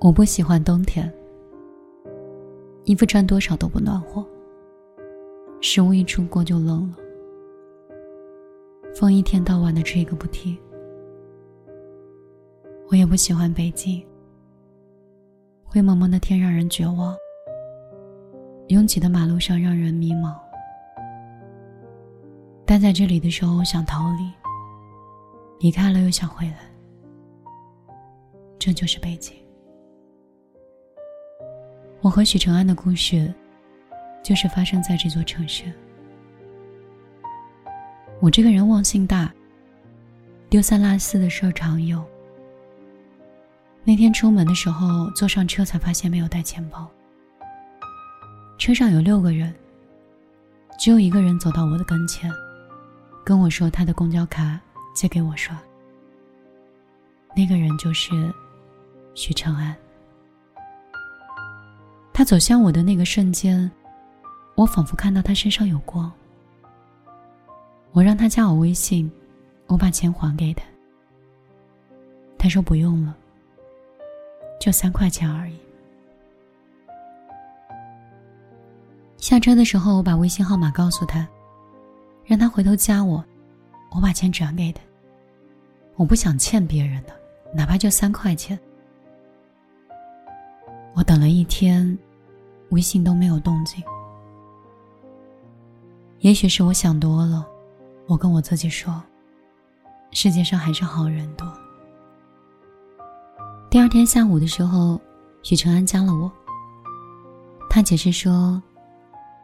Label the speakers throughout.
Speaker 1: 我不喜欢冬天，衣服穿多少都不暖和，食物一出锅就冷了，风一天到晚的吹个不停。我也不喜欢北京，灰蒙蒙的天让人绝望，拥挤的马路上让人迷茫。待在这里的时候想逃离，离开了又想回来，这就是北京。我和许承安的故事，就是发生在这座城市。我这个人忘性大，丢三落四的事儿常有。那天出门的时候，坐上车才发现没有带钱包。车上有六个人，只有一个人走到我的跟前，跟我说他的公交卡借给我刷。那个人就是许承安。他走向我的那个瞬间，我仿佛看到他身上有光。我让他加我微信，我把钱还给他。他说不用了，就三块钱而已。下车的时候，我把微信号码告诉他，让他回头加我，我把钱转给他。我不想欠别人的，哪怕就三块钱。我等了一天。微信都没有动静，也许是我想多了。我跟我自己说，世界上还是好人多。第二天下午的时候，许承安加了我。他解释说，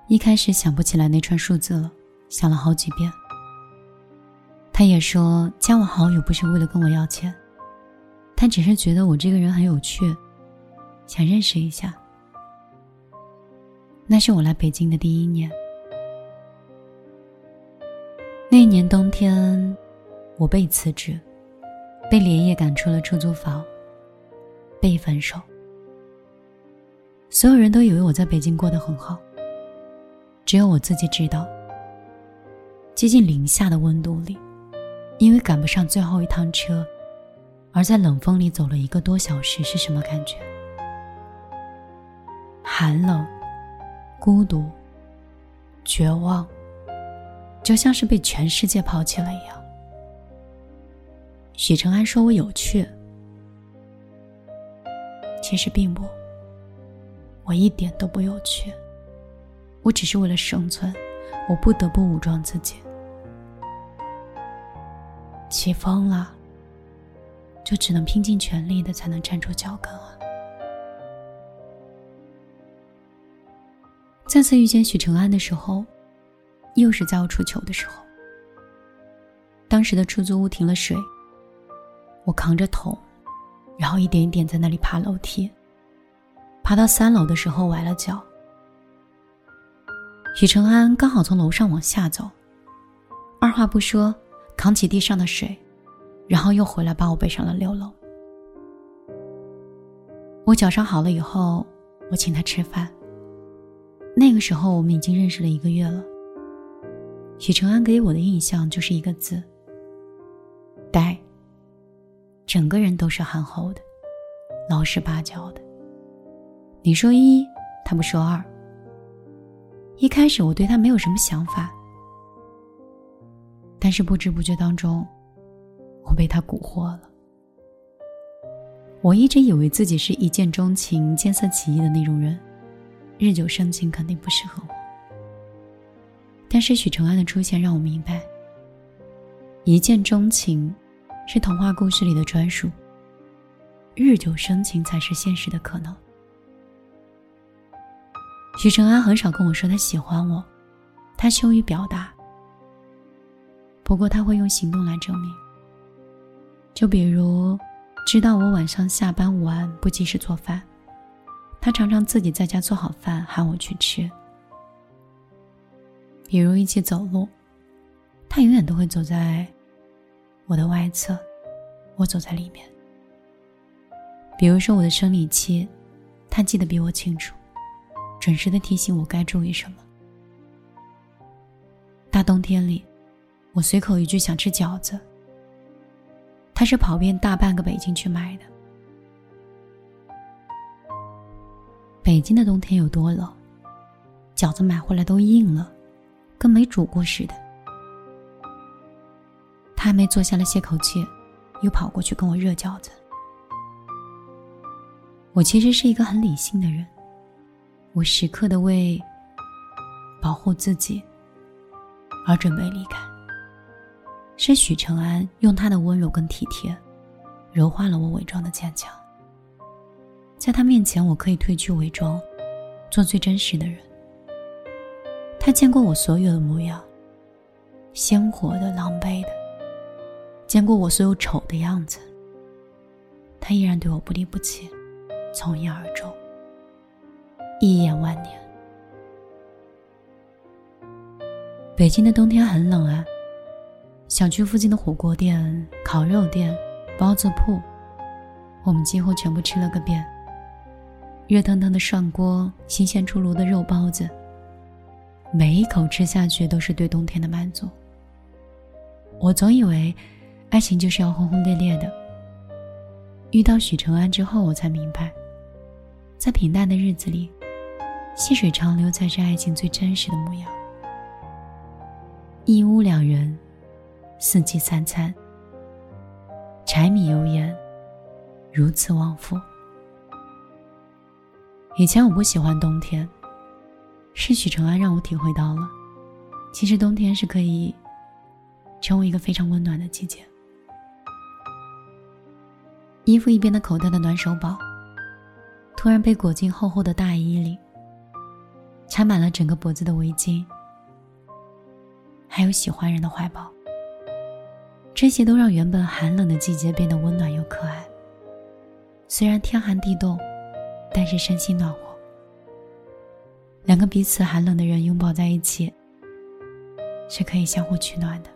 Speaker 1: 一开始想不起来那串数字了，想了好几遍。他也说，加我好友不是为了跟我要钱，他只是觉得我这个人很有趣，想认识一下。那是我来北京的第一年。那一年冬天，我被辞职，被连夜赶出了出租房，被分手。所有人都以为我在北京过得很好，只有我自己知道，接近零下的温度里，因为赶不上最后一趟车，而在冷风里走了一个多小时是什么感觉？寒冷。孤独、绝望，就像是被全世界抛弃了一样。许承安说我有趣，其实并不，我一点都不有趣。我只是为了生存，我不得不武装自己。起风了，就只能拼尽全力的才能站住脚跟啊。再次遇见许承安的时候，又是在我出糗的时候。当时的出租屋停了水，我扛着桶，然后一点一点在那里爬楼梯。爬到三楼的时候崴了脚，许承安刚好从楼上往下走，二话不说扛起地上的水，然后又回来把我背上了六楼。我脚伤好了以后，我请他吃饭。那个时候，我们已经认识了一个月了。许承安给我的印象就是一个字：呆。整个人都是憨厚的，老实巴交的。你说一，他不说二。一开始我对他没有什么想法，但是不知不觉当中，我被他蛊惑了。我一直以为自己是一见钟情、见色起意的那种人。日久生情肯定不适合我，但是许承安的出现让我明白，一见钟情是童话故事里的专属，日久生情才是现实的可能。许承安很少跟我说他喜欢我，他羞于表达，不过他会用行动来证明。就比如，知道我晚上下班晚不及时做饭。他常常自己在家做好饭喊我去吃，比如一起走路，他永远都会走在我的外侧，我走在里面。比如说我的生理期，他记得比我清楚，准时的提醒我该注意什么。大冬天里，我随口一句想吃饺子，他是跑遍大半个北京去买的。北京的冬天有多冷？饺子买回来都硬了，跟没煮过似的。他还没坐下来歇口气，又跑过去跟我热饺子。我其实是一个很理性的人，我时刻的为保护自己而准备离开。是许承安用他的温柔跟体贴，柔化了我伪装的坚强。在他面前，我可以褪去伪装，做最真实的人。他见过我所有的模样，鲜活的、狼狈的，见过我所有丑的样子。他依然对我不离不弃，从一而终，一眼万年。北京的冬天很冷啊，小区附近的火锅店、烤肉店、包子铺，我们几乎全部吃了个遍。热腾腾的涮锅，新鲜出炉的肉包子，每一口吃下去都是对冬天的满足。我总以为，爱情就是要轰轰烈烈的。遇到许承安之后，我才明白，在平淡的日子里，细水长流才是爱情最真实的模样。一屋两人，四季三餐，柴米油盐，如此往复。以前我不喜欢冬天，是许承安让我体会到了，其实冬天是可以成为一个非常温暖的季节。衣服一边的口袋的暖手宝，突然被裹进厚厚的大衣里，缠满了整个脖子的围巾，还有喜欢人的怀抱，这些都让原本寒冷的季节变得温暖又可爱。虽然天寒地冻。但是身心暖和，两个彼此寒冷的人拥抱在一起，是可以相互取暖的。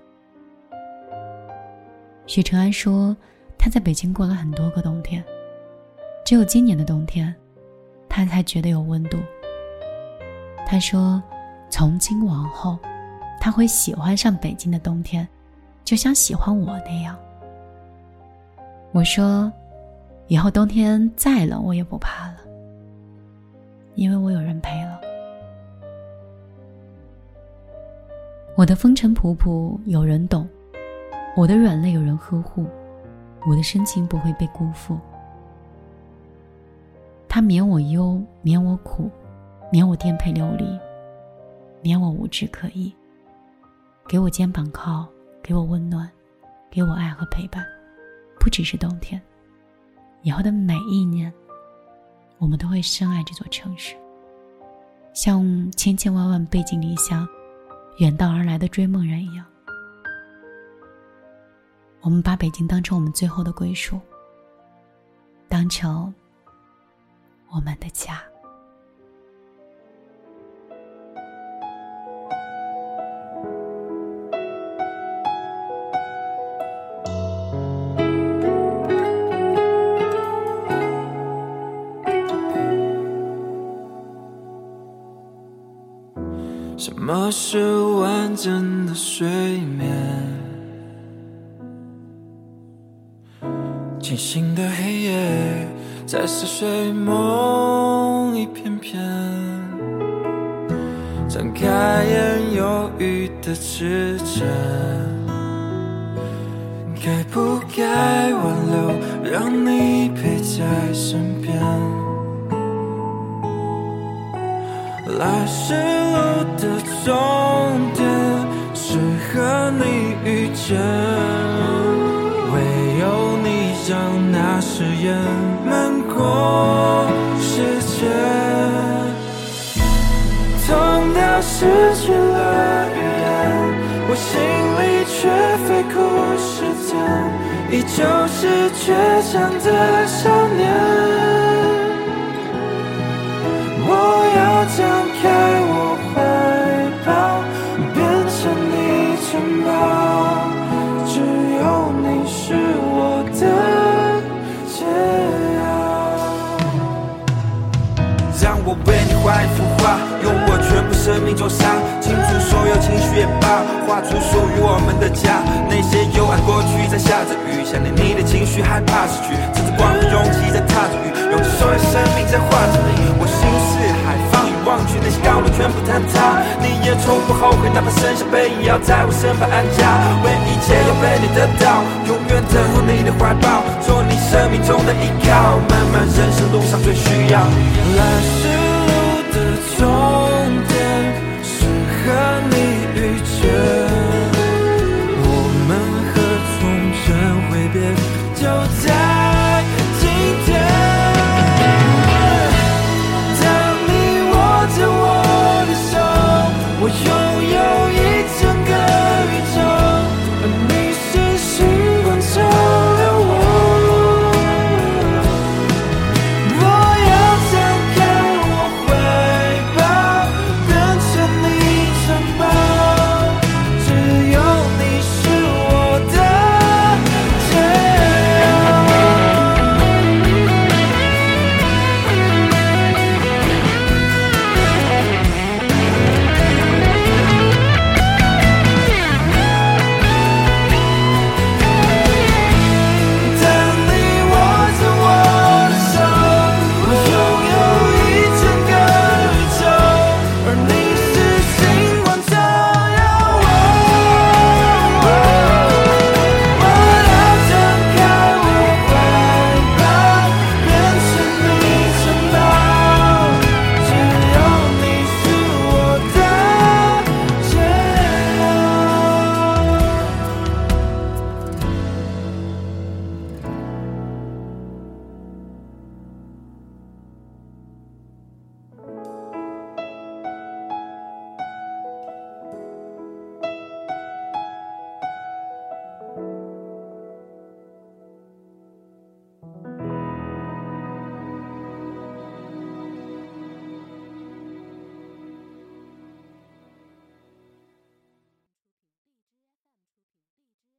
Speaker 1: 许承安说，他在北京过了很多个冬天，只有今年的冬天，他才觉得有温度。他说，从今往后，他会喜欢上北京的冬天，就像喜欢我那样。我说，以后冬天再冷，我也不怕了。因为我有人陪了，我的风尘仆仆有人懂，我的软肋有人呵护，我的深情不会被辜负。他免我忧，免我苦，免我颠沛流离，免我无枝可依，给我肩膀靠，给我温暖，给我爱和陪伴。不只是冬天，以后的每一年。我们都会深爱这座城市，像千千万万背井离乡、远道而来的追梦人一样。我们把北京当成我们最后的归属，当成我们的家。
Speaker 2: 么是完整的睡眠？清醒的黑夜，在似睡梦一片片。睁开眼，犹豫的指针，该不该挽留，让你陪在身边？来时路的终点是和你遇见，唯有你让那誓言漫过时间。痛到失去了语言，我心里却飞哭时间，依旧是倔强的少年。部生命灼伤，清除所有情绪也罢，画出属于我们的家。那些幽暗过去在下着雨，想念你的情绪，害怕失去，趁着光和勇气在。踏着雨，用尽所有生命在画着你。我心似海，放眼望去，那些高楼全部坍塌。你也从不后悔，哪怕剩下背影，要在我身旁安家。为一切要被你得到，永远等候你的怀抱，做你生命中的依靠。漫漫人生路上最需要。来时遇